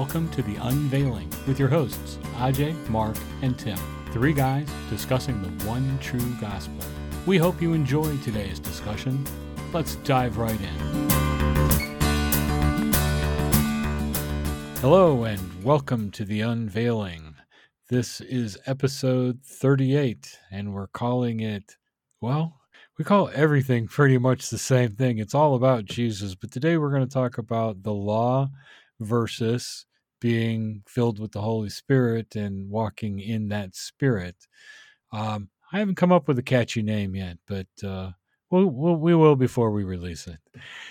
welcome to The Unveiling with your hosts, Ajai, Mark, and Tim. Three guys discussing the one true gospel. We hope you enjoy today's discussion. Let's dive right in. Hello, and welcome to The Unveiling. This is episode 38, and we're calling it, well, we call everything pretty much the same thing. It's all about Jesus. But today we're going to talk about the law versus being filled with the Holy Spirit and walking in that spirit. Um, I haven't come up with a catchy name yet, but uh, we'll, we'll, we will before we release it.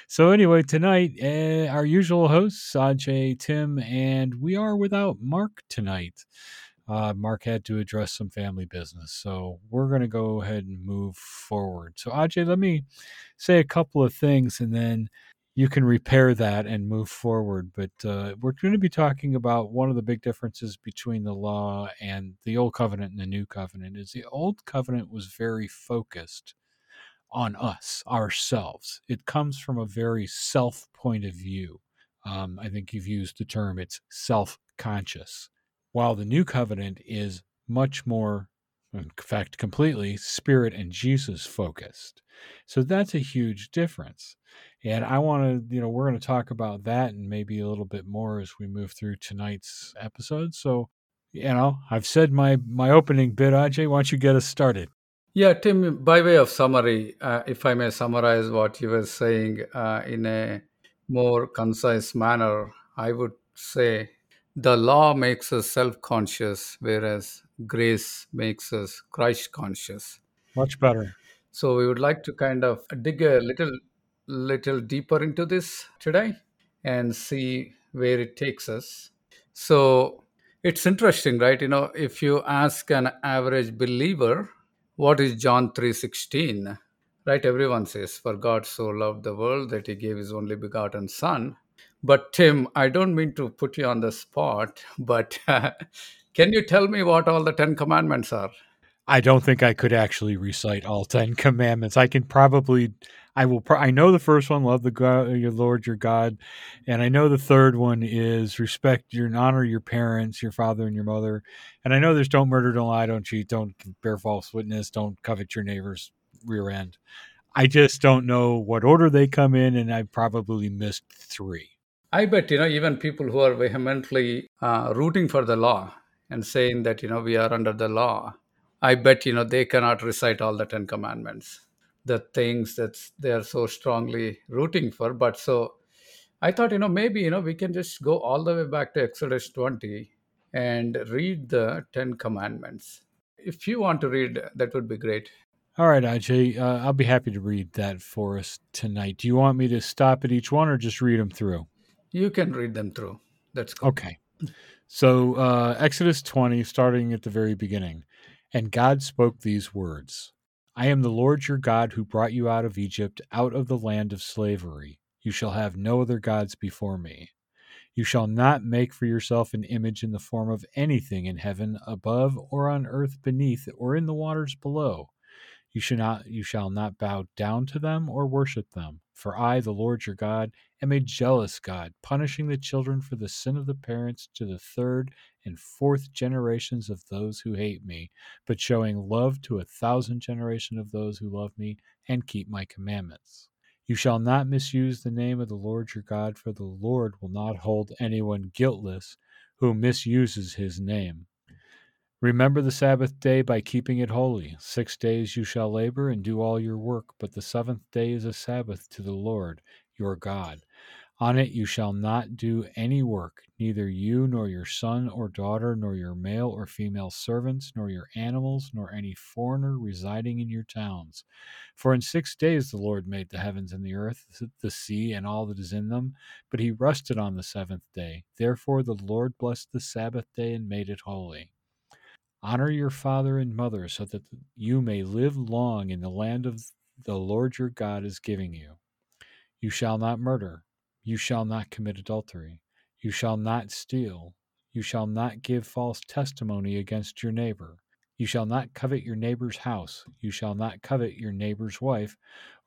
So, anyway, tonight, uh, our usual hosts, Ajai, Tim, and we are without Mark tonight uh, Mark had to address some family business. So we're going to go ahead and move forward. So, Ajai, let me say a couple of things and then you can repair that and move forward. But uh, we're going to be talking about one of the big differences between the law and the Old Covenant and the New Covenant is the Old Covenant was very focused on us, ourselves. It comes from a very self point of view. Um, I think you've used the term, it's self conscious while the new covenant is much more in fact completely spirit and jesus focused. So that's a huge difference. And i want to you know we're going to talk about that and maybe a little bit more as we move through tonight's episode. So you know i've said my my opening bit. Ajai why don't you get us started? Yeah tim by way of summary uh, if i may summarize what you were saying uh, in a more concise manner i would say the law makes us self conscious, whereas grace makes us Christ conscious. Much better. So we would like to kind of dig a little little deeper into this today and see where it takes us. So it's interesting, right? You know, if you ask an average believer, what is John 3:16? Right? Everyone says, For God so loved the world that he gave his only begotten son. But Tim, I don't mean to put you on the spot, but uh, can you tell me what all the 10 commandments are? I don't think I could actually recite all 10 commandments. I can probably I will pro- I know the first one love the God your Lord your God and I know the third one is respect your honor your parents, your father and your mother. And I know there's don't murder, don't lie, don't cheat, don't bear false witness, don't covet your neighbor's rear end. I just don't know what order they come in and I probably missed 3. I bet, you know, even people who are vehemently uh, rooting for the law and saying that, you know, we are under the law, I bet, you know, they cannot recite all the 10 commandments, the things that they are so strongly rooting for. But so I thought, you know, maybe, you know, we can just go all the way back to Exodus 20 and read the 10 commandments. If you want to read, that would be great. All right, Ajai, uh, I'll be happy to read that for us tonight. Do you want me to stop at each one or just read them through? You can read them through. That's cool. Okay. So, uh, Exodus 20, starting at the very beginning. And God spoke these words I am the Lord your God who brought you out of Egypt, out of the land of slavery. You shall have no other gods before me. You shall not make for yourself an image in the form of anything in heaven above, or on earth beneath, or in the waters below. You shall not you shall not bow down to them or worship them. For I, the Lord your God, am a jealous God, punishing the children for the sin of the parents to the third and fourth generations of those who hate me, but showing love to a thousand generations of those who love me and keep my commandments. You shall not misuse the name of the Lord your God, for the Lord will not hold anyone guiltless who misuses his name. Remember the Sabbath day by keeping it holy. Six days you shall labor and do all your work, but the seventh day is a Sabbath to the Lord your God. On it you shall not do any work, neither you nor your son or daughter, nor your male or female servants, nor your animals, nor any foreigner residing in your towns. For in six days the Lord made the heavens and the earth, the sea, and all that is in them, but he rested on the seventh day. Therefore the Lord blessed the Sabbath day and made it holy. Honor your father and mother so that you may live long in the land of the Lord your God is giving you. You shall not murder. You shall not commit adultery. You shall not steal. You shall not give false testimony against your neighbor. You shall not covet your neighbor's house. You shall not covet your neighbor's wife,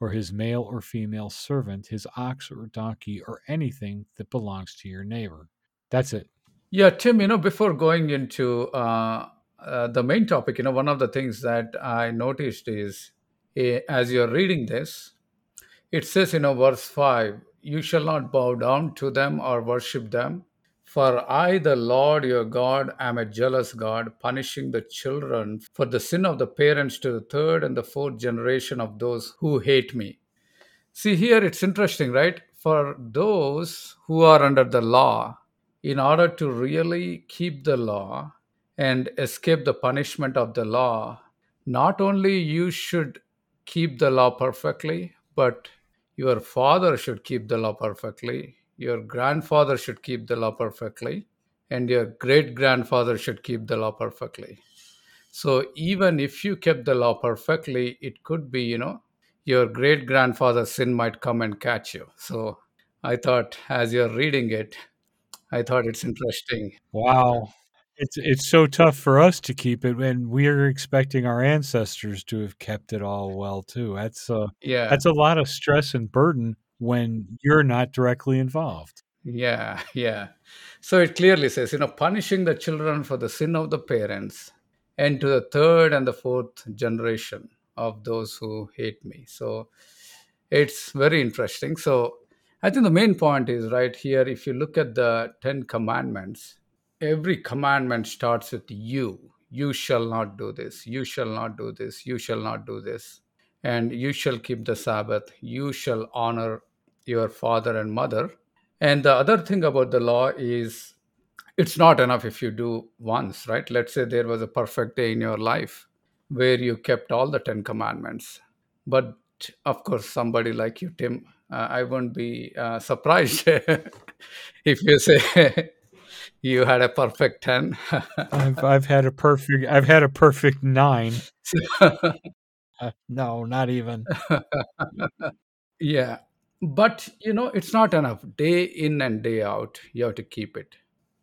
or his male or female servant, his ox or donkey, or anything that belongs to your neighbor. That's it. Yeah, Tim, you know, before going into uh, uh, the main topic, you know, one of the things that I noticed is eh, as you're reading this, it says, you know, verse 5 You shall not bow down to them or worship them, for I, the Lord your God, am a jealous God, punishing the children for the sin of the parents to the third and the fourth generation of those who hate me. See, here it's interesting, right? For those who are under the law, in order to really keep the law and escape the punishment of the law, not only you should keep the law perfectly, but your father should keep the law perfectly, your grandfather should keep the law perfectly, and your great grandfather should keep the law perfectly. So even if you kept the law perfectly, it could be, you know, your great grandfather's sin might come and catch you. So I thought as you're reading it, I thought it's interesting. Wow. It's it's so tough for us to keep it and we're expecting our ancestors to have kept it all well too. That's uh Yeah, that's a lot of stress and burden when you're not directly involved. yeah, yeah. So it clearly says, you know, punishing the children for the sin of the parents and to the third and the fourth generation of those who hate me. So it's very interesting. So I think the main point is right here if you look at the 10 commandments, every commandment starts with you. You shall not do this. You shall not do this. You shall not do this. And you shall keep the Sabbath. You shall honor your father and mother. And the other thing about the law is it's not enough if you do once, right? Let's say there was a perfect day in your life where you kept all the 10 commandments. But of course, somebody like you, Tim, uh, I won't be uh, surprised if you say you had a perfect 10. I've I've had a perfect I've had a perfect 9. Uh, no, not even. yeah. But, you know, it's not enough. Day in and day out, you have to keep it.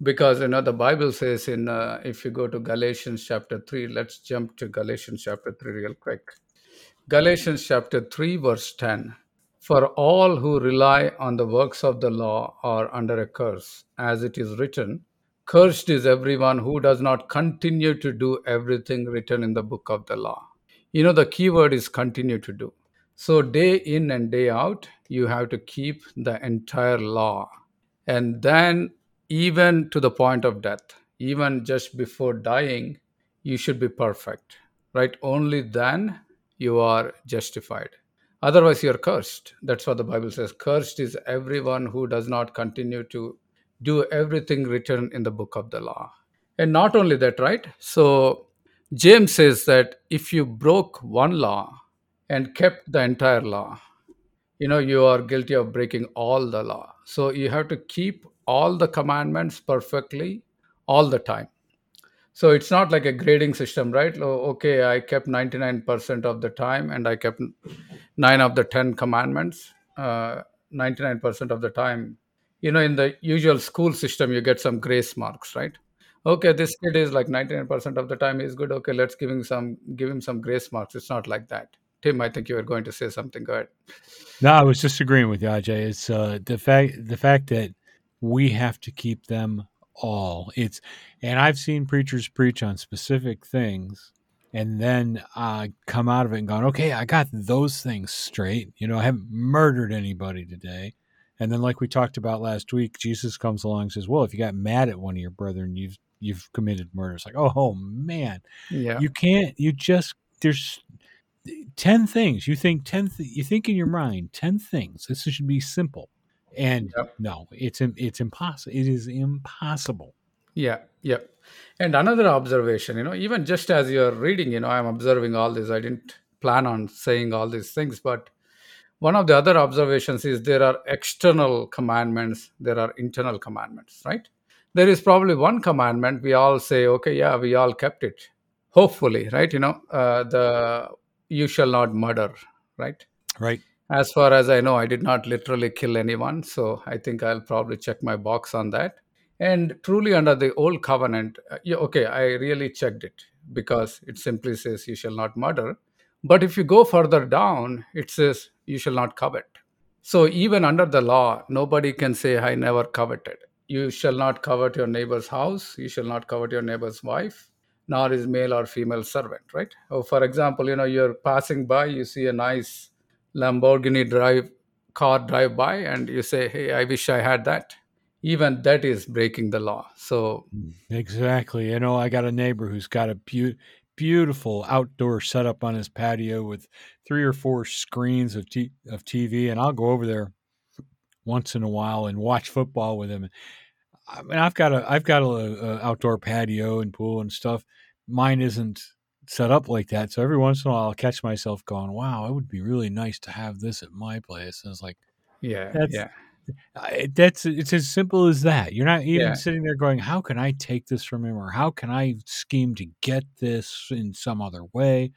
Because, you know, the Bible says in, uh, if you go to Galatians chapter 3, let's jump to Galatians chapter 3 real quick. Galatians chapter 3, verse 10. For all who rely on the works of the law are under a curse, as it is written, Cursed is everyone who does not continue to do everything written in the book of the law. You know, the key word is continue to do. So, day in and day out, you have to keep the entire law. And then, even to the point of death, even just before dying, you should be perfect, right? Only then you are justified. Otherwise, you're cursed. That's what the Bible says. Cursed is everyone who does not continue to do everything written in the book of the law. And not only that, right? So, James says that if you broke one law and kept the entire law, you know, you are guilty of breaking all the law. So, you have to keep all the commandments perfectly all the time. So it's not like a grading system, right? Oh, okay, I kept 99% of the time and I kept nine of the 10 commandments, uh, 99% of the time. You know, in the usual school system, you get some grace marks, right? Okay, this kid is like 99% of the time is good. Okay, let's give him some give him some grace marks. It's not like that. Tim, I think you were going to say something. Go ahead. No, I was just agreeing with you, Ajai. It's uh, the fact the fact that we have to keep them all. It's and I've seen preachers preach on specific things and then uh, come out of it and gone, okay, I got those things straight. You know, I haven't murdered anybody today. And then, like we talked about last week, Jesus comes along and says, "Well, if you got mad at one of your brethren, you've you've committed murder." It's like, oh man, Yeah. you can't. You just there's ten things. You think ten. Th- you think in your mind ten things. This should be simple, and Yep. no, it's it's impossible. It is impossible. Yeah, yeah. And another observation, you know, even just as you're reading, you know, I'm observing all this. I didn't plan on saying all these things, but one of the other observations is there are external commandments, there are internal commandments, right? There is probably one commandment we all say, okay, yeah, we all kept it. Hopefully, right? You know, uh, the you shall not murder, right? Right. As far as I know, I did not literally kill anyone, so I think I'll probably check my box on that. And truly, under the old covenant, uh, okay, I really checked it because it simply says you shall not murder. But if you go further down, it says you shall not covet. So even under the law, nobody can say I never coveted. you shall not covet your neighbor's house, you shall not covet your neighbor's wife, nor his male or female servant, right? Or for example, you know, you're passing by, you see a nice Lamborghini drive car drive by, and you say, Hey, I wish I had that. Even that is breaking the law. So mm, Exactly. You know, I got a neighbor who's got a beau- beautiful outdoor setup on his patio with three or four screens of t- of TV, and I'll go over there once in a while and watch football with him. I mean, I've got a I've got a, a outdoor patio and pool and stuff. Mine isn't set up like that, so every once in a while I'll catch myself going, "Wow, it would be really nice to have this at my place." And it's like yeah, that's yeah, that's it's as simple as that. You're not even Yeah. sitting there going, "How can I take this from him?" or "How can I scheme to get this in some other way?"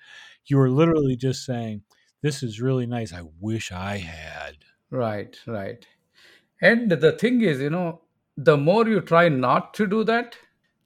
You are literally just saying, "This is really nice. I wish I had." right, right. And the thing is, you know, the more you try not to do that,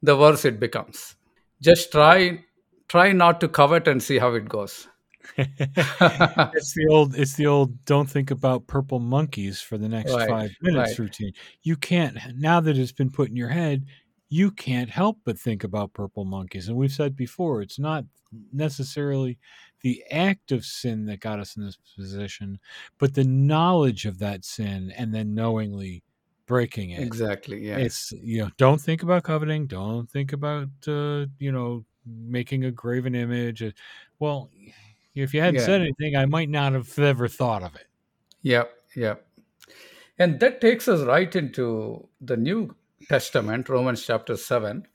the worse it becomes. Just try try not to covet and see how it goes. it's the old it's the old don't think about purple monkeys for the next Right, five minutes right. routine you can't now that it's been put in your head you can't help but think about purple monkeys and we've said before it's not necessarily the act of sin that got us in this position but the knowledge of that sin and then knowingly breaking it Exactly. Yeah. it's you know don't think about coveting don't think about uh, you know making a graven image Uh, well if you hadn't Yeah. said anything i might not have ever thought of it Yep. Yep. And that takes us right into the New Testament, Romans chapter 7.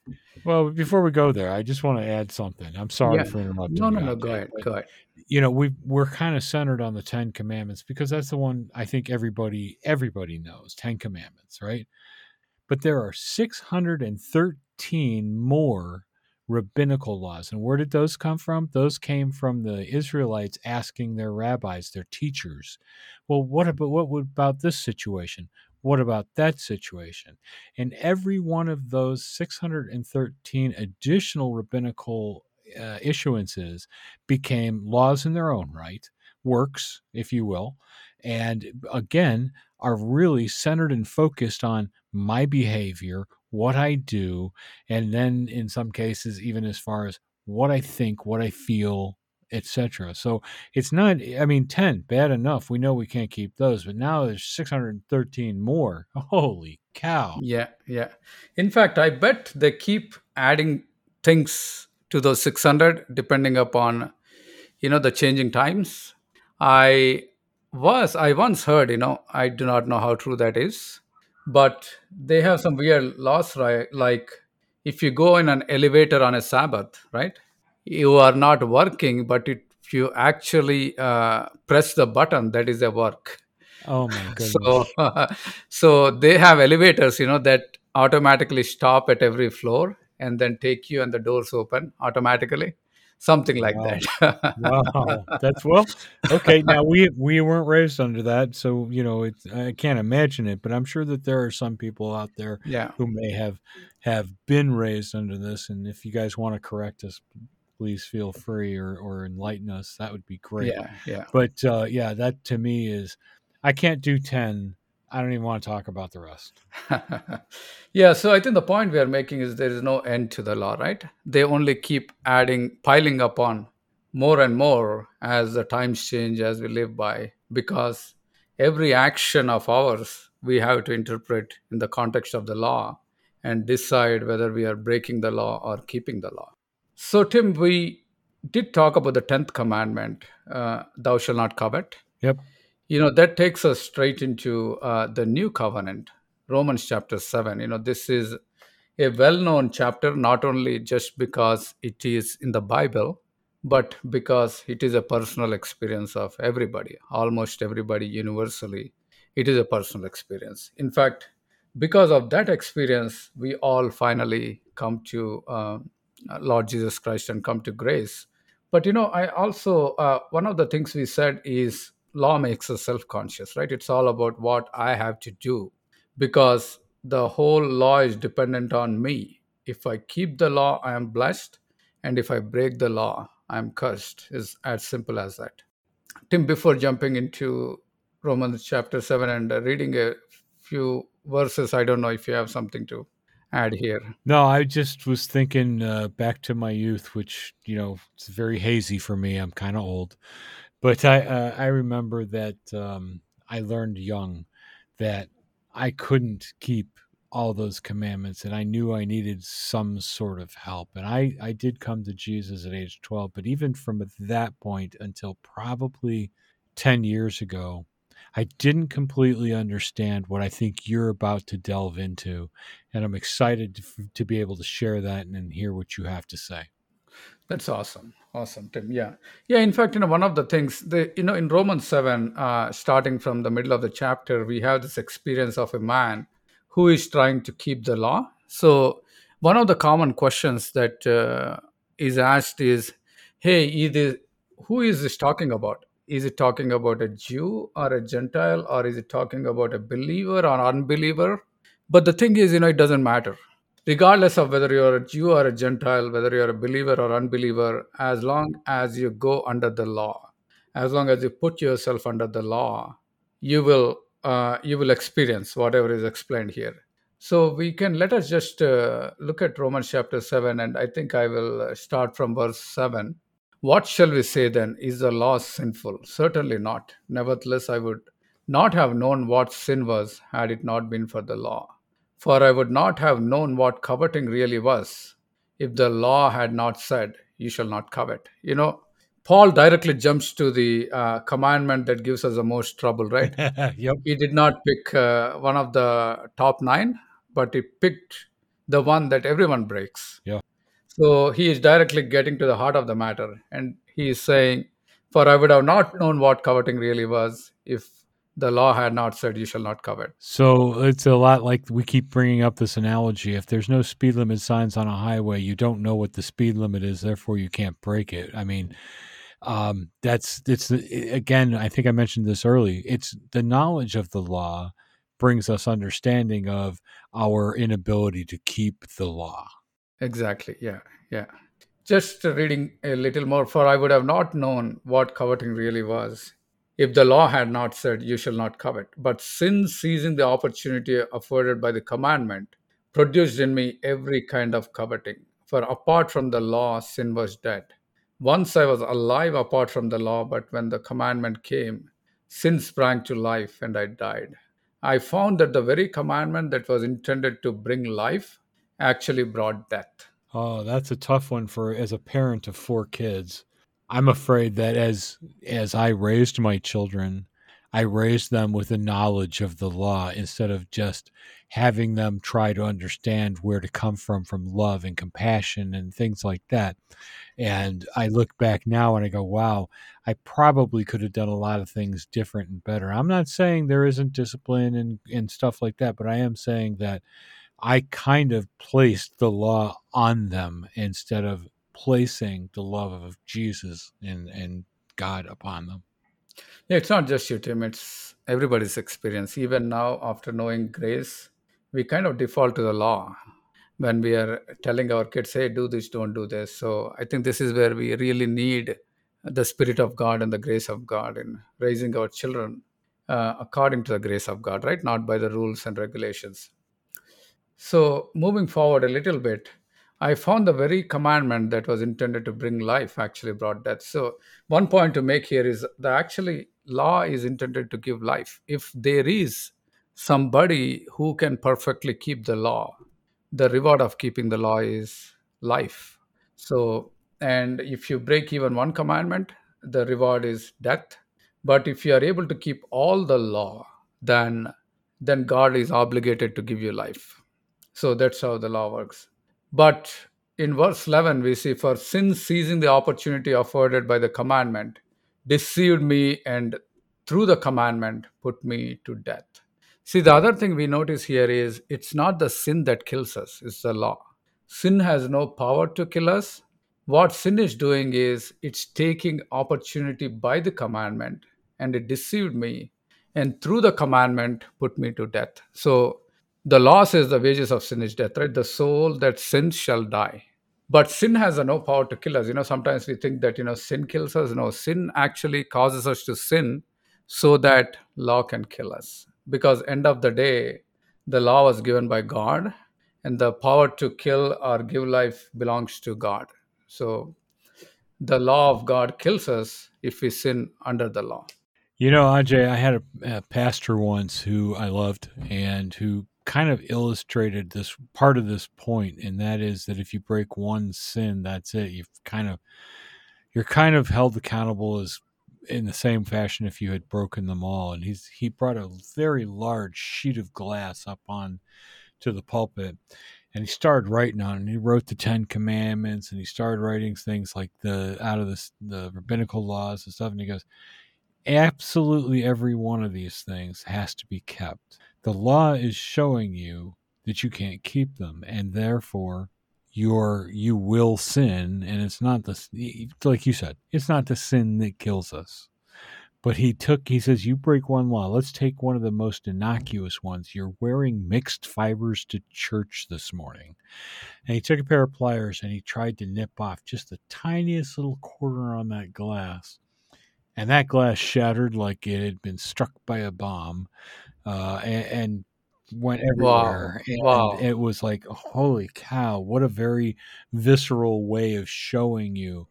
well before we go there i just want to add something i'm sorry Yeah. for interrupting No, no, no. Go ahead. but, Go ahead. you know we we're kind of centered on the 10 commandments because that's the one i think everybody everybody knows 10 commandments right but there are 613 more rabbinical laws. And where did those come from? Those came from the Israelites asking their rabbis, their teachers, well, what about what about this situation? What about that situation? And every one of those 613 additional rabbinical uh, issuances became laws in their own right, works, if you will, and again are really centered and focused on my behavior, what I do, and then in some cases even as far as what I think, what I feel, etc. So it's not I mean 10 bad enough. We know we can't keep those, but now there's 613 more. Holy cow. Yeah. Yeah. In fact, I bet they keep adding things to those 600 depending upon, you know, the changing times. I was, I once heard, you know, I do not know how true that is, but they have some weird laws, right? Like if you go in an elevator on a Sabbath, right? You are not working, but if you actually uh, press the button, that is a work. Oh my goodness. So, so they have elevators, you know, that automatically stop at every floor and then take you and the doors open automatically, something like Wow. that. wow. That's well okay. Now we we weren't raised under that, so you know it's I can't imagine it, but I'm sure that there are some people out there yeah, who may have have been raised under this and if you guys want to correct us please feel free or, or enlighten us that would be great yeah, yeah. but uh, yeah that to me is i can't do 10 i don't even want to talk about the rest yeah, so I think the point we are making is there is no end to the law, right? They only keep adding, piling up on more and more as the times change, as we live by, because every action of ours we have to interpret in the context of the law and decide whether we are breaking the law or keeping the law. So, Tim, we did talk about the 10th commandment, uh, thou shalt not covet. yep You know, that takes us straight into uh, the new covenant, Romans chapter 7. You know, this is a well known chapter, not only just because it is in the Bible, but because it is a personal experience of everybody, almost everybody universally. It is a personal experience. In fact, because of that experience, we all finally come to uh, Lord Jesus Christ and come to grace. But you know, I also uh, one of the things we said is law makes us self-conscious, right? It's all about what I have to do because the whole law is dependent on me. If I keep the law, I am blessed, and if I break the law, I am cursed. Is as simple as that. Tim, before jumping into Romans chapter seven and reading a few verses. I don't know if you have something to add here. No, I just was thinking uh, back to my youth, which you know it's very hazy for me. I'm kind of old, but I uh, I remember that um, I learned young that I couldn't keep all those commandments, and I knew I needed some sort of help. And I I did come to Jesus at age 12, but even from that point until probably 10 years ago, I didn't completely understand what I think you're about to delve into, and I'm excited to, to be able to share that and, and hear what you have to say. That's awesome. Awesome, Tim. Yeah. Yeah. In fact, you know, one of the things, the, you know, in Romans 7, uh, starting from the middle of the chapter, we have this experience of a man who is trying to keep the law. So, one of the common questions that uh, is asked is, hey, either, who is this talking about? Is it talking about a Jew or a Gentile, or is it talking about a believer or unbeliever? But the thing is, you know, it doesn't matter regardless of whether you're a Jew or a Gentile, whether you're a believer or unbeliever, as long as you go under the law, as long as you put yourself under the law, you will uh, you will experience whatever is explained here. So we can let us just uh, look at Romans chapter seven, and I think I will uh, start from verse seven. What shall we say then? Is the law sinful? Certainly not. Nevertheless, I would not have known what sin was had it not been for the law for I would not have known what coveting really was if the law had not said, You shall not covet. You know, Paul directly jumps to the uh, commandment that gives us the most trouble, right? yep. He did not pick uh, one of the top nine, but he picked the one that everyone breaks. Yeah. So he is directly getting to the heart of the matter. And he is saying, For I would have not known what coveting really was if the law had not said you shall not covet. So it's a lot like we keep bringing up this analogy. If there's no speed limit signs on a highway, you don't know what the speed limit is, therefore you can't break it. I mean, um, that's it's again. I think I mentioned this early. It's the knowledge of the law brings us understanding of our inability to keep the law. Exactly. Yeah. Yeah. Just reading a little more, for I would have not known what coveting really was if the law had not said, You shall not covet. But sin, seizing the opportunity afforded by the commandment, produced in me every kind of coveting. For apart from the law, sin was dead. Once I was alive apart from the law, but when the commandment came, sin sprang to life and I died. I found that the very commandment that was intended to bring life actually brought death. Oh, that's a tough one for as a parent of four kids. I'm afraid that as as I raised my children, I raised them with a knowledge of the law instead of just having them try to understand where to come from from love and compassion and things like that. And I look back now and I go, wow, I probably could have done a lot of things different and better. I'm not saying there isn't discipline and, and stuff like that, but I am saying that I kind of placed the law on them instead of placing the love of Jesus and, and God upon them. Yeah, it's not just you, Tim. It's everybody's experience. Even now, after knowing grace, we kind of default to the law when we are telling our kids, hey, do this, don't do this. So I think this is where we really need the Spirit of God and the grace of God in raising our children uh, according to the grace of God, right? Not by the rules and regulations. So moving forward a little bit, I found the very commandment that was intended to bring life actually brought death. So, one point to make here is the actually law is intended to give life. If there is somebody who can perfectly keep the law, the reward of keeping the law is life. So, and if you break even one commandment, the reward is death. But if you are able to keep all the law, then then God is obligated to give you life. So that's how the law works. But in verse 11, we see, For sin seizing the opportunity afforded by the commandment, deceived me and through the commandment put me to death. See, the other thing we notice here is it's not the sin that kills us, it's the law. Sin has no power to kill us. What sin is doing is it's taking opportunity by the commandment and it deceived me and through the commandment put me to death. So the law says the wages of sin is death, right? The soul that sins shall die. But sin has no power to kill us. You know, sometimes we think that, you know, sin kills us. No, sin actually causes us to sin so that law can kill us. Because end of the day, the law was given by God, and the power to kill or give life belongs to God. So the law of God kills us if we sin under the law. You know, Ajai, I had a, a pastor once who I loved and who kind of illustrated this part of this point, and that is that if you break one sin, that's it. You've kind of you're kind of held accountable as in the same fashion if you had broken them all. And he's he brought a very large sheet of glass up on to the pulpit and he started writing on it. And he wrote the Ten Commandments and he started writing things like the out of the the rabbinical laws and stuff. And he goes, absolutely every one of these things has to be kept. The law is showing you that you can't keep them, and therefore you're you will sin. And it's not the like you said, it's not the sin that kills us. But he took, he says, you break one law. Let's take one of the most innocuous ones. You're wearing mixed fibers to church this morning. And he took a pair of pliers and he tried to nip off just the tiniest little corner on that glass and that glass shattered like it had been struck by a bomb, uh, and, and, went everywhere. Wow. And Wow. it was like, holy cow! What a very visceral way of showing you.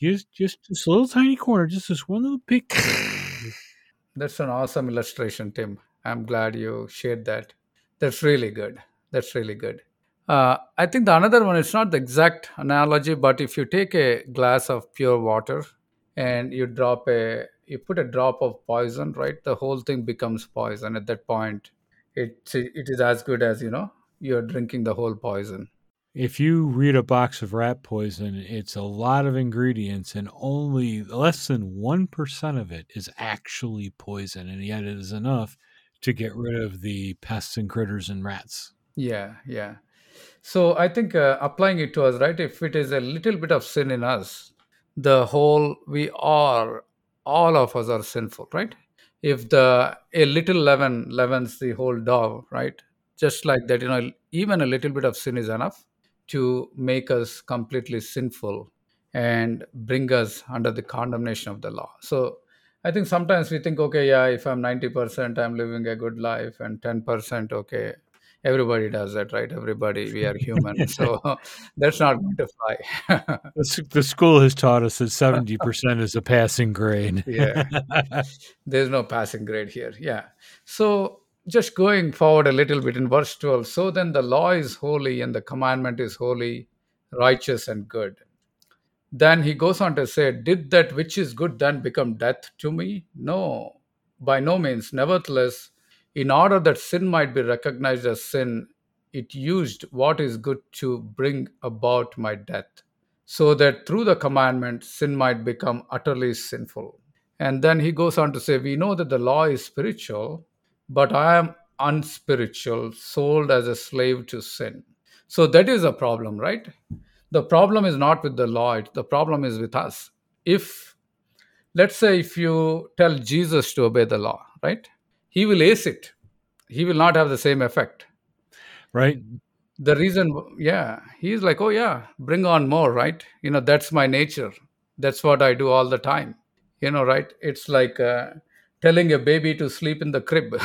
Just, just this little tiny corner, just this one little pick. That's an awesome illustration, Tim. I'm glad you shared that. That's really good. That's really good. Uh, I think the another one, it's not the exact analogy, but if you take a glass of pure water and you drop a, you put a drop of poison, right? The whole thing becomes poison. At that point, it it is as good as you know you're drinking the whole poison. If you read a box of rat poison, it's a lot of ingredients, and only less than 1% of it is actually poison, and yet it is enough to get rid of the pests and critters and rats. Yeah, yeah. So I think uh, applying it to us, right? If it is a little bit of sin in us, the whole we are, all of us are sinful, right? If the a little leaven leavens the whole dough, right? Just like that, you know, even a little bit of sin is enough to make us completely sinful and bring us under the condemnation of the law. So I think sometimes we think, okay, yeah, if I'm 90%, I'm living a good life, and 10%, okay, everybody does that, right? Everybody, we are human. So that's not going to fly. The, school has taught us that 70% is a passing grade. Yeah. There's no passing grade here. Yeah. So just going forward a little bit in verse 12. So then the law is holy and the commandment is holy, righteous, and good. Then he goes on to say, Did that which is good then become death to me? No, by no means. Nevertheless, in order that sin might be recognized as sin, it used what is good to bring about my death, so that through the commandment, sin might become utterly sinful. And then he goes on to say, We know that the law is spiritual, but I am unspiritual, sold as a slave to sin. So that is a problem, right? The problem is not with the law, the problem is with us. If, let's say, if you tell Jesus to obey the law, right? He will ace it, he will not have the same effect. right? The reason, yeah, he's like, oh, yeah, bring on more, right? You know, that's my nature. That's what I do all the time. You know, right? It's like uh, telling a baby to sleep in the crib.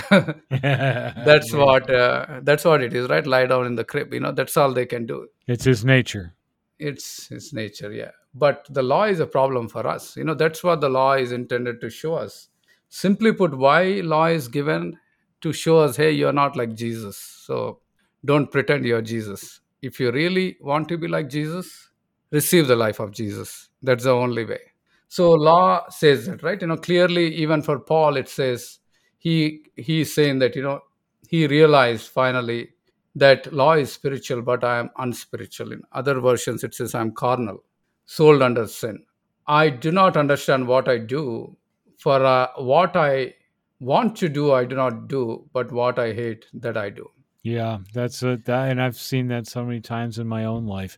that's what uh, that's what it is, right? Lie down in the crib. You know, that's all they can do. It's his nature. It's his nature, yeah. But the law is a problem for us. You know, that's what the law is intended to show us. Simply put, why law is given to show us, hey, you're not like Jesus. So don't pretend you're Jesus. If you really want to be like Jesus, receive the life of Jesus. That's the only way. So law says that, right? You know, clearly, even for Paul, it says he he's saying that you know he realized finally that law is spiritual, but I am unspiritual. In other versions, it says I'm carnal, sold under sin. I do not understand what I do, for uh, what I want to do, I do not do, but what I hate, that I do. Yeah, that's a, that, and I've seen that so many times in my own life,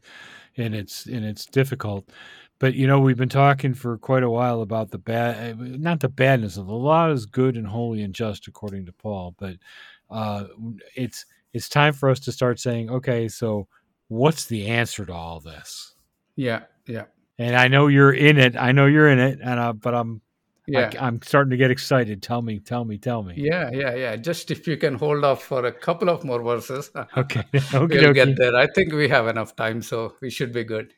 and it's and it's difficult. But you know, we've been talking for quite a while about the bad, not the badness of the law is good and holy and just according to Paul, but uh, it's it's time for us to start saying, okay, so what's the answer to all this? Yeah, yeah. And I know you're in it. I know you're in it, and uh, but I'm Yeah. I, am starting to get excited. Tell me, tell me, tell me. Yeah, yeah, yeah. Just if you can hold off for a couple of more verses, Okay. we'll okay. get there. I think we have enough time, so we should be good.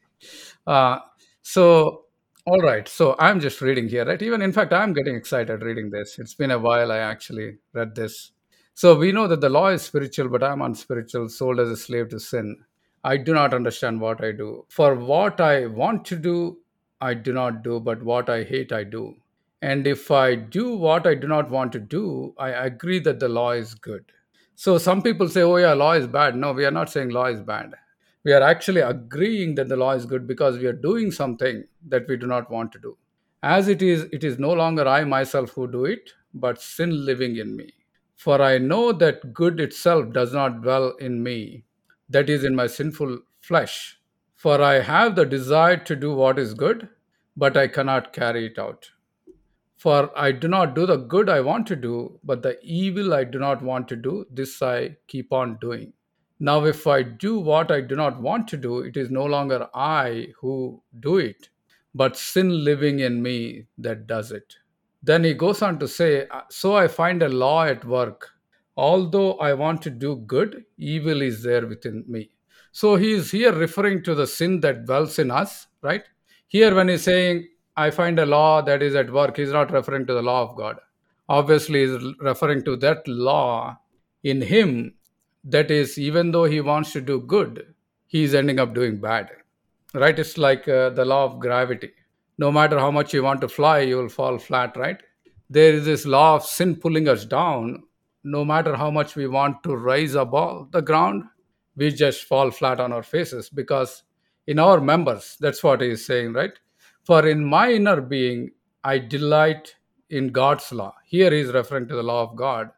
Uh, so, all right. So I'm just reading here, right? Even in fact, I'm getting excited reading this. It's been a while I actually read this. So we know that the law is spiritual, but I'm unspiritual, sold as a slave to sin. I do not understand what I do. For what I want to do, I do not do, but what I hate, I do. And if I do what I do not want to do, I agree that the law is good. So some people say, oh, yeah, law is bad. No, we are not saying law is bad. We are actually agreeing that the law is good because we are doing something that we do not want to do. As it is, it is no longer I myself who do it, but sin living in me. For I know that good itself does not dwell in me, that is, in my sinful flesh. For I have the desire to do what is good, but I cannot carry it out. For I do not do the good I want to do, but the evil I do not want to do, this I keep on doing. Now, if I do what I do not want to do, it is no longer I who do it, but sin living in me that does it. Then he goes on to say, uh, So I find a law at work. Although I want to do good, evil is there within me. So he is here referring to the sin that dwells in us, right? Here, when he's saying, I find a law that is at work, he's not referring to the law of God. Obviously, he's referring to that law in him that is, even though he wants to do good, he's ending up doing bad, right? It's like uh, the law of gravity. No matter how much you want to fly, you will fall flat, right? There is this law of sin pulling us down. No matter how much we want to rise above the ground, we just fall flat on our faces because in our members, that's what he is saying, right? For in my inner being, I delight in God's law. Here he is referring to the law of God.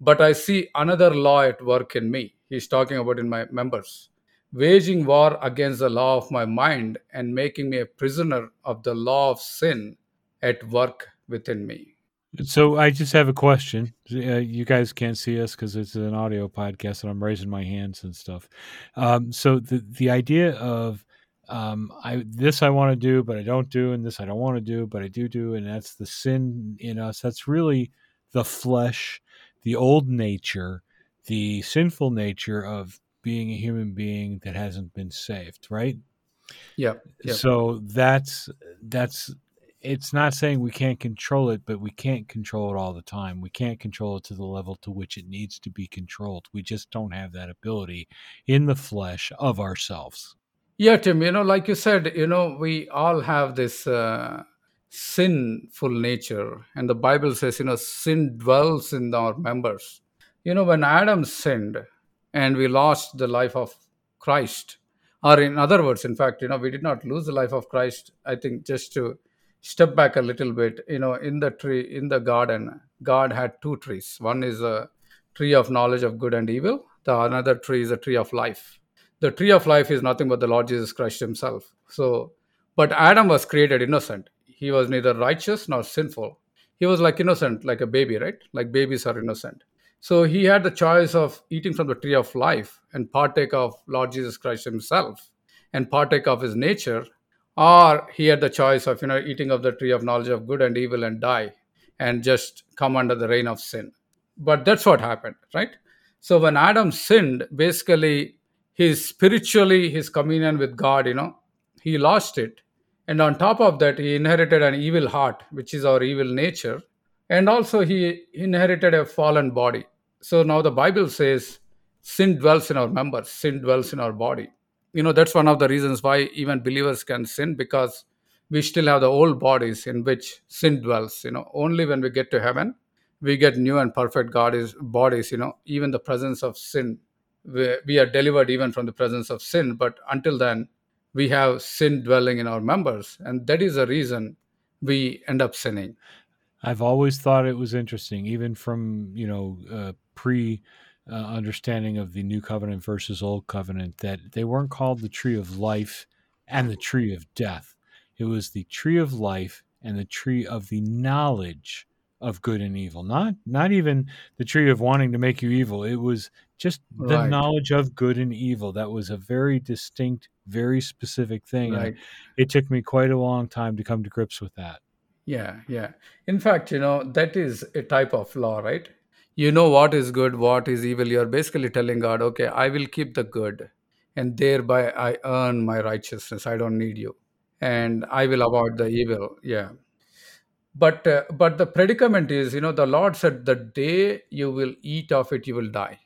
But I see another law at work in me. He's talking about in my members, waging war against the law of my mind and making me a prisoner of the law of sin at work within me. So I just have a question. Uh, you guys can't see us because it's an audio podcast, and I'm raising my hands and stuff. Um, so the the idea of um, I this I want to do, but I don't do, and this I don't want to do, but I do do, and that's the sin in us. That's really the flesh, the old nature, the sinful nature of being a human being that hasn't been saved, right? Yeah. yeah. So that's that's it's not saying we can't control it, but we can't control it all the time. We can't control it to the level to which it needs to be controlled. We just don't have that ability in the flesh of ourselves. Yeah, Tim, you know, like you said, you know, we all have this uh, sinful nature. And the Bible says, you know, sin dwells in our members. You know, when Adam sinned and we lost the life of Christ, or in other words, in fact, you know, we did not lose the life of Christ. I think just to step back a little bit, you know, in the tree, in the garden, God had two trees. One is a tree of knowledge of good and evil, the another tree is a tree of life the tree of life is nothing but the Lord Jesus Christ himself. So, but Adam was created innocent. He was neither righteous nor sinful. He was like innocent, like a baby, right? Like babies are innocent. So he had the choice of eating from the tree of life and partake of Lord Jesus Christ himself and partake of his nature, or he had the choice of you know eating of the tree of knowledge of good and evil and die and just come under the reign of sin. But that's what happened, right? So when Adam sinned, basically his spiritually his communion with god you know he lost it. And on top of that he inherited an evil heart which is our evil nature. And also he inherited a fallen body. So now the bible says sin dwells in our members. Sin dwells in our body. You know that's one of the reasons why even believers can sin because we still have the old bodies in which sin dwells you know. Only when we get to heaven we get new and perfect god is bodies you know even the presence of sin we are delivered even from the presence of sin but until then we have sin dwelling in our members and that is the reason we end up sinning. I've always thought it was interesting even from you know uh, pre uh, understanding of the new covenant versus old covenant that they weren't called the tree of life and the tree of death. It was the tree of life and the tree of the knowledge of good and evil not not even the tree of wanting to make you evil it was just the right. knowledge of good and evil that was a very distinct very specific thing right. it took me quite a long time to come to grips with that Yeah, yeah. In fact, you know, that is a type of law, right? You know what is good, what is evil. You're basically telling God, okay, I will keep the good, and thereby I earn my righteousness. I don't need you. And I will avoid the evil. Yeah. But uh, but the predicament is, you know, the Lord said, the day you will eat of it, you will die.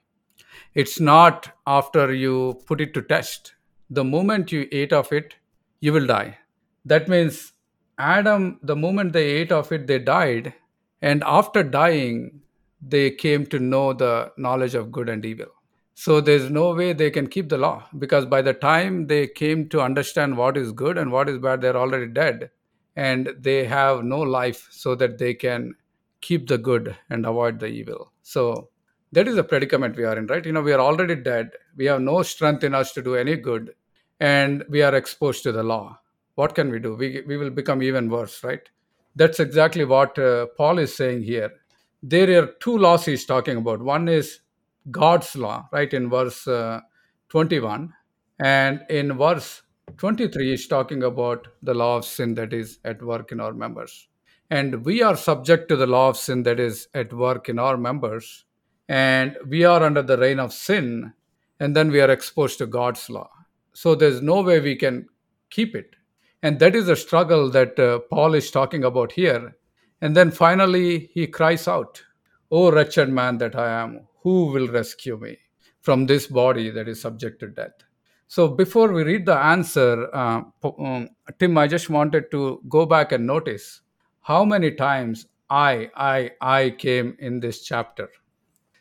It's not after you put it to test. The moment you ate of it, you will die. That means Adam, the moment they ate of it, they died. And after dying, they came to know the knowledge of good and evil. So there's no way they can keep the law because by the time they came to understand what is good and what is bad, they're already dead and they have no life so that they can keep the good and avoid the evil. So that is the predicament we are in, right? You know, we are already dead. We have no strength in us to do any good and we are exposed to the law. What can we do? We, we will become even worse, right? That's exactly what uh, Paul is saying here. There are two laws he's talking about. One is God's law, right, in verse uh, 21. And in verse 23, is talking about the law of sin that is at work in our members. And we are subject to the law of sin that is at work in our members. And we are under the reign of sin. And then we are exposed to God's law. So there's no way we can keep it. And that is the struggle that uh, Paul is talking about here. And then finally, he cries out, O wretched man that I am, who will rescue me from this body that is subject to death? So before we read the answer, uh, um, Tim, I just wanted to go back and notice how many times I, I, I came in this chapter.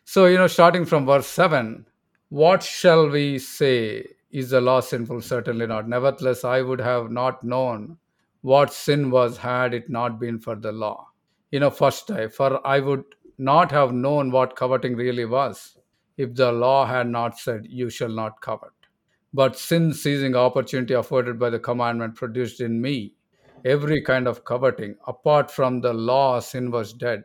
So, you know, starting from verse 7, what shall we say? Is the law sinful? Certainly not. Nevertheless, I would have not known what sin was had it not been for the law. You know, first I, for I would not have known what coveting really was if the law had not said, You shall not covet. But sin seizing opportunity afforded by the commandment produced in me every kind of coveting. Apart from the law, sin was dead.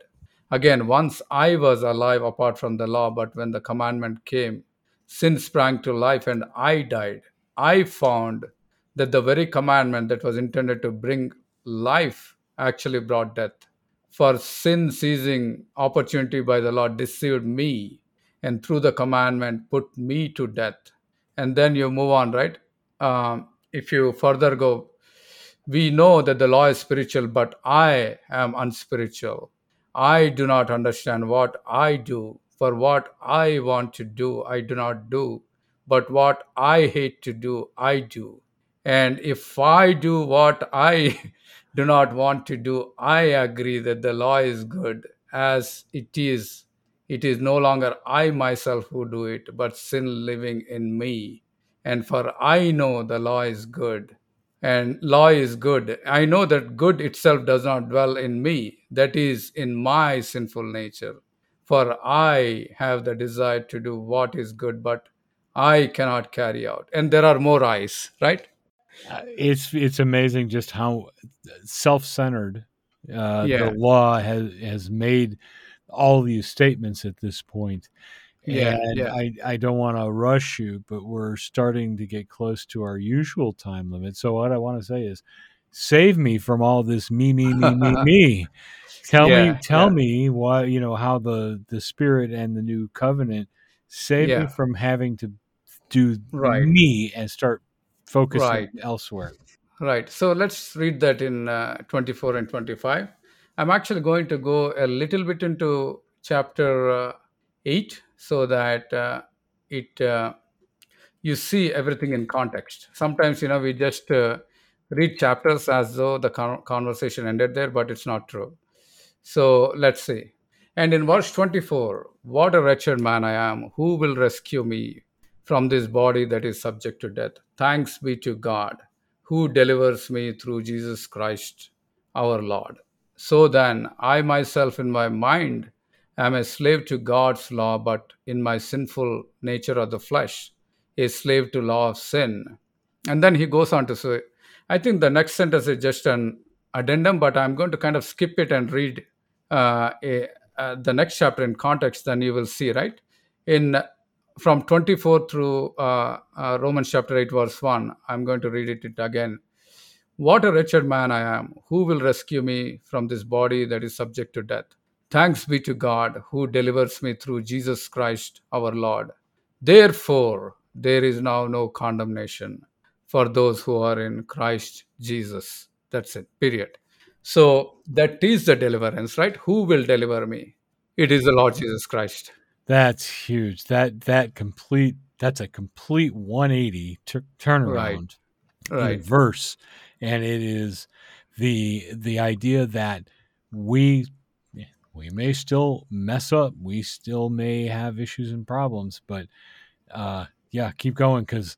Again, once I was alive apart from the law, but when the commandment came, sin sprang to life and I died. I found that the very commandment that was intended to bring life actually brought death. For sin seizing opportunity by the law deceived me, and through the commandment put me to death. And then you move on, right? Um, if you further go, we know that the law is spiritual, but I am unspiritual. I do not understand what I do, for what I want to do, I do not do, but what I hate to do, I do. And if I do what I do not want to do, I agree that the law is good as it is. It is no longer I myself who do it, but sin living in me. And for I know the law is good, and law is good. I know that good itself does not dwell in me, that is, in my sinful nature. For I have the desire to do what is good, but I cannot carry out. And there are more eyes, right? Uh, it's it's amazing just how self-centered uh, Yeah, the law has has made all these statements at this point. yeah, And yeah. I, I don't want to rush you, but we're starting to get close to our usual time limit. So what I want to say is, save me from all this me me me me me. Tell me tell yeah, me why you know how the the Spirit and the new covenant save me from having to do Right, me and start focusing right, elsewhere. right. So let's read that in uh, 24 and 25. I'm actually going to go a little bit into chapter uh, 8 so that uh, it uh, you see everything in context. Sometimes, you know, we just uh, read chapters as though the con- conversation ended there, but it's not true. So let's see. And in verse 24, what a wretched man I am. Who will rescue me from this body that is subject to death? Thanks be to God who delivers me through Jesus Christ our Lord. So then, I myself in my mind am a slave to God's law, but in my sinful nature of the flesh, a slave to law of sin. And then he goes on to say, I think the next sentence is just an addendum, but I'm going to kind of skip it and read uh, a, uh, the next chapter in context. Then you will see, right? In from 24 through uh, uh, Romans chapter 8, verse 1, I'm going to read it again. What a wretched man I am! Who will rescue me from this body that is subject to death? Thanks be to God who delivers me through Jesus Christ our Lord. Therefore, there is now no condemnation for those who are in Christ Jesus. That's it, period. So that is the deliverance, right? Who will deliver me? It is the Lord Jesus Christ. That's huge. That that complete that's a complete 180 t- turnaround Right. a verse, and it is the the idea that we we may still mess up, we still may have issues and problems, but uh, yeah, keep going because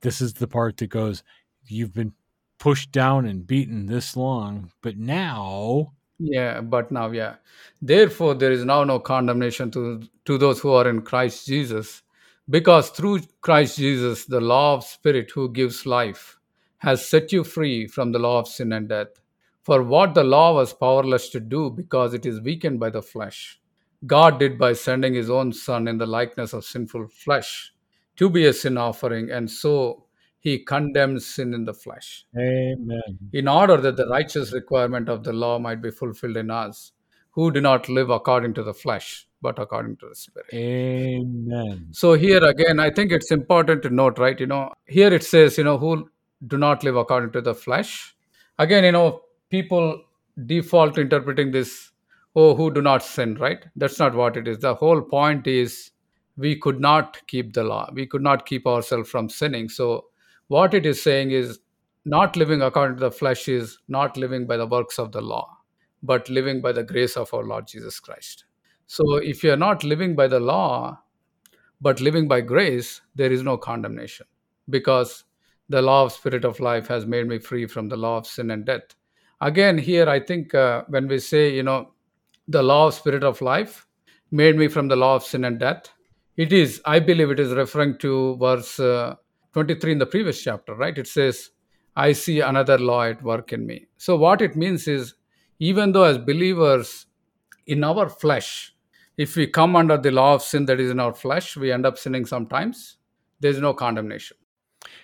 this is the part that goes. You've been pushed down and beaten this long, but now Yeah, but now, yeah. Therefore, there is now no condemnation to, to those who are in Christ Jesus, because through Christ Jesus, the law of Spirit who gives life has set you free from the law of sin and death. For what the law was powerless to do because it is weakened by the flesh, God did by sending his own Son in the likeness of sinful flesh to be a sin offering, and so he condemns sin in the flesh Amen. in order that the righteous requirement of the law might be fulfilled in us, who do not live according to the flesh, but according to the Spirit. Amen. So, here again, I think it's important to note, right? You know, here it says, you know, who do not live according to the flesh. Again, you know, people default to interpreting this, oh, who do not sin, right? That's not what it is. The whole point is we could not keep the law, we could not keep ourselves from sinning. So, what it is saying is not living according to the flesh is not living by the works of the law, but living by the grace of our Lord Jesus Christ. So, if you are not living by the law, but living by grace, there is no condemnation because the law of spirit of life has made me free from the law of sin and death. Again, here I think uh, when we say, you know, the law of spirit of life made me from the law of sin and death, it is, I believe it is referring to verse uh, 23 in the previous chapter, right? It says, I see another law at work in me. So, what it means is, even though as believers in our flesh, if we come under the law of sin that is in our flesh, we end up sinning sometimes. There's no condemnation.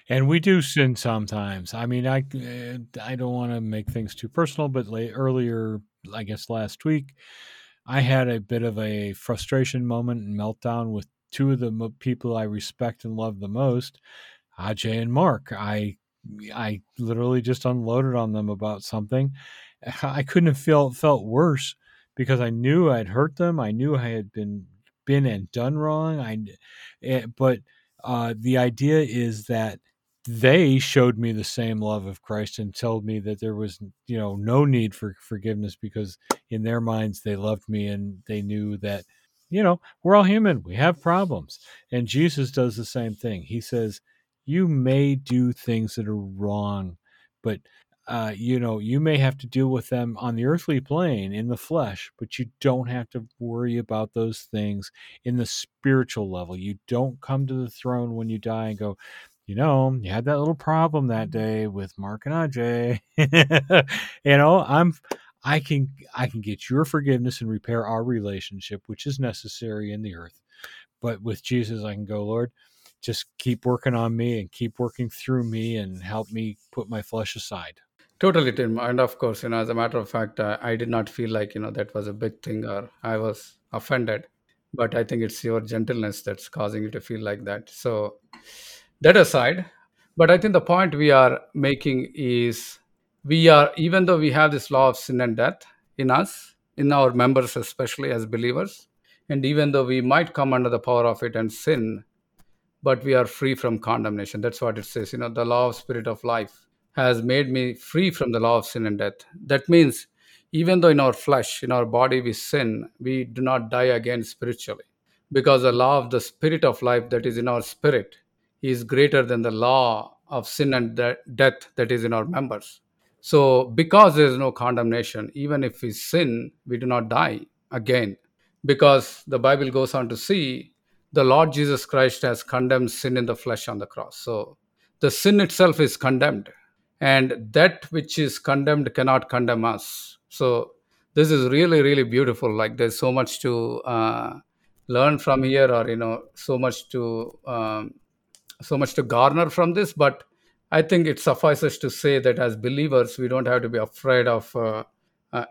And we do sin sometimes. I mean, I uh, I don't want to make things too personal, but late, earlier, I guess last week, I had a bit of a frustration moment and meltdown with two of the people I respect and love the most, Ajai and Mark. I I literally just unloaded on them about something. I couldn't have felt felt worse because I knew I'd hurt them. I knew I had been been and done wrong. I, eh, but uh, the idea is that they showed me the same love of Christ and told me that there was you know no need for forgiveness because in their minds they loved me and they knew that you know we're all human. We have problems. And Jesus does the same thing. He says you may do things that are wrong but uh, you know you may have to deal with them on the earthly plane in the flesh but you don't have to worry about those things in the spiritual level. You don't come to the throne when you die and go you know, you had that little problem that day with Mark and Ajai. you know, I'm I can I can get your forgiveness and repair our relationship, which is necessary in the earth. But with Jesus, I can go, Lord, just keep working on me and keep working through me and help me put my flesh aside. Totally, Tim. And of course, you know, as a matter of fact, uh, I did not feel like, you know, that was a big thing or I was offended. But I think it's your gentleness that's causing you to feel like that. So, that aside, but I think the point we are making is we are, even though we have this law of sin and death in us, in our members, especially as believers, and even though we might come under the power of it and sin, but we are free from condemnation. That's what it says. You know, the law of spirit of life has made me free from the law of sin and death. That means even though in our flesh, in our body, we sin, we do not die again spiritually because the law of the spirit of life that is in our spirit is greater than the law of sin and de- death that is in our members. So, because there is no condemnation, even if we sin, we do not die again. Because the Bible goes on to see the Lord Jesus Christ has condemned sin in the flesh on the cross. So, the sin itself is condemned, and that which is condemned cannot condemn us. So, this is really, really beautiful. Like, there's so much to uh, learn from here, or, you know, so much to. Um, so much to garner from this but I think it suffices to say that as believers, we don't have to be afraid of uh, uh,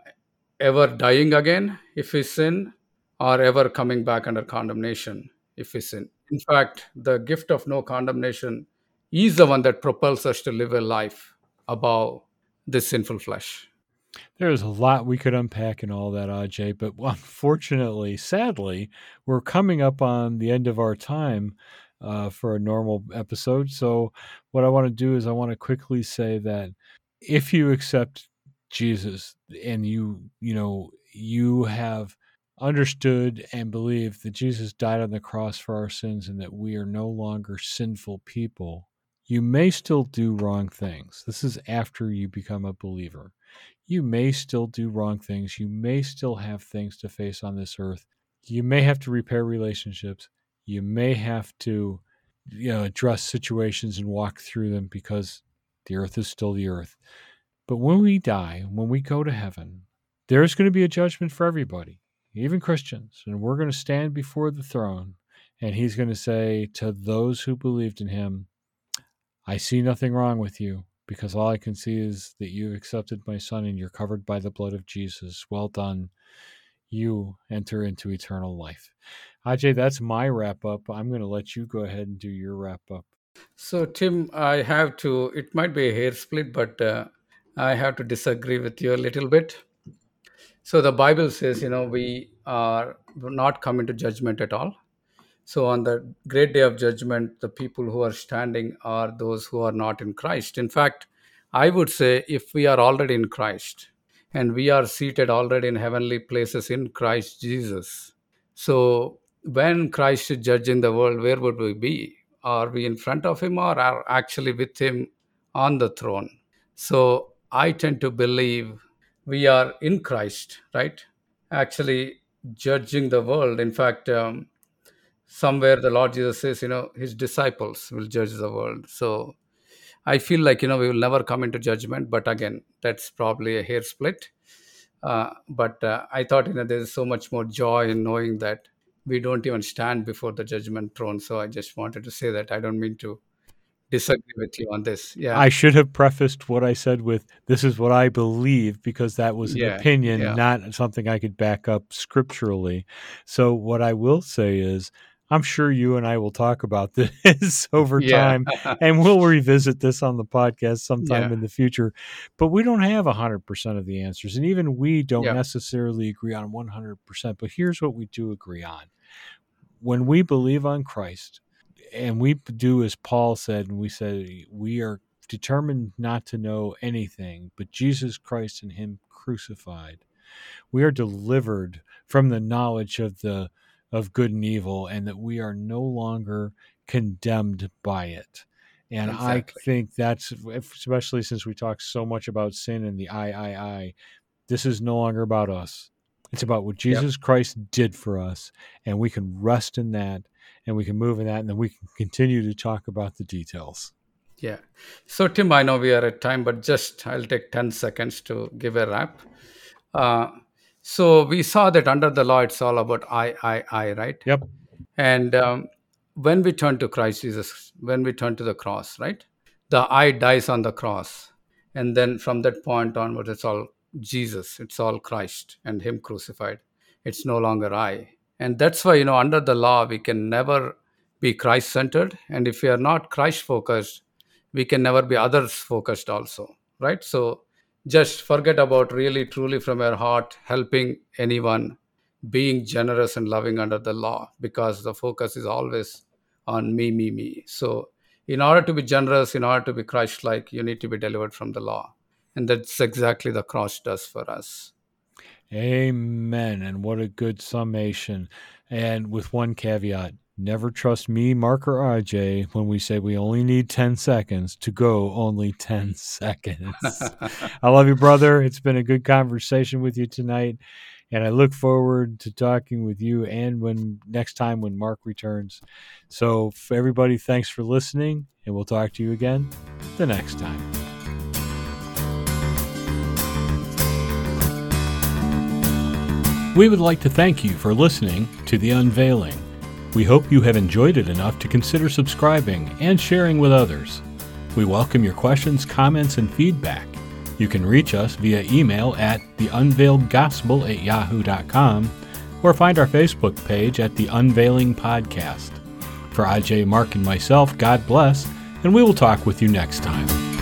ever dying again if we sin or ever coming back under condemnation if we sin. In fact, the gift of no condemnation is the one that propels us to live a life above this sinful flesh. There's a lot we could unpack in all that, Ajai, but unfortunately, sadly, we're coming up on the end of our time uh, for a normal episode. So, what I want to do is I want to quickly say that if you accept Jesus and you, you know, you have understood and believed that Jesus died on the cross for our sins and that we are no longer sinful people, you may still do wrong things. This is after you become a believer. You may still do wrong things. You may still have things to face on this earth. You may have to repair relationships. You may have to, you know, address situations and walk through them because the earth is still the earth. But when we die, when we go to heaven, there's going to be a judgment for everybody, even Christians. And we're going to stand before the throne. And he's going to say to those who believed in him, I see nothing wrong with you because all I can see is that you accepted my son and you're covered by the blood of Jesus. Well done. You enter into eternal life. Ajai, that's my wrap up. I'm going to let you go ahead and do your wrap up. So, Tim, I have to, it might be a hair split, but uh, I have to disagree with you a little bit. So, the Bible says, you know, we are not coming to judgment at all. So, on the great day of judgment, the people who are standing are those who are not in Christ. In fact, I would say if we are already in Christ and we are seated already in heavenly places in Christ Jesus, so when Christ is judging the world, where would we be? Are we in front of Him or are actually with Him on the throne? So, I tend to believe we are in Christ, right? Actually, judging the world. In fact, um, somewhere the Lord Jesus says, you know, his disciples will judge the world. So I feel like, you know, we will never come into judgment. But again, that's probably a hair split. Uh, but uh, I thought, you know, there's so much more joy in knowing that we don't even stand before the judgment throne. So I just wanted to say that. I don't mean to disagree with you on this. Yeah. I should have prefaced what I said with this is what I believe because that was an Yeah, opinion, yeah. not something I could back up scripturally. So what I will say is I'm sure you and I will talk about this over time and we'll revisit this on the podcast sometime in the future. But we don't have 100% of the answers and even we don't necessarily agree on 100%, but here's what we do agree on. When we believe on Christ, and we do as Paul said, and we said we are determined not to know anything but Jesus Christ and Him crucified. We are delivered from the knowledge of the of good and evil, and that we are no longer condemned by it. And I think that's especially since we talk so much about sin and the I, I, I. This is no longer about us. It's about what Jesus Christ did for us, and we can rest in that, and we can move in that, and then we can continue to talk about the details. Yeah. So, Tim, I know we are at time, but just I'll take 10 seconds to give a wrap. Uh, so, we saw that under the law, it's all about I, I, I, right? Yep. And um, when we turn to Christ Jesus, when we turn to the cross, right? The I dies on the cross. And then from that point onward, it's all Jesus, it's all Christ and Him crucified. It's no longer I. And that's why, you know, under the law, we can never be Christ centered. And if we are not Christ focused, we can never be others focused also, right? So just forget about really, truly from your heart helping anyone, being generous and loving under the law, because the focus is always on me, me, me. So, in order to be generous, in order to be Christ like, you need to be delivered from the law. And that's exactly the cross does for us. Amen. And what a good summation. And with one caveat never trust me, Mark, or Ajai when we say we only need 10 seconds to go only 10 seconds. I love you, brother. It's been a good conversation with you tonight. And I look forward to talking with you and when next time when Mark returns. So, everybody, thanks for listening, and we'll talk to you again the next time. We would like to thank you for listening to The Unveiling. We hope you have enjoyed it enough to consider subscribing and sharing with others. We welcome your questions, comments, and feedback. You can reach us via email at theunveiledgospel at yahoo.com or find our Facebook page at The Unveiling Podcast. For Ajai, Mark, and myself, God bless, and we will talk with you next time.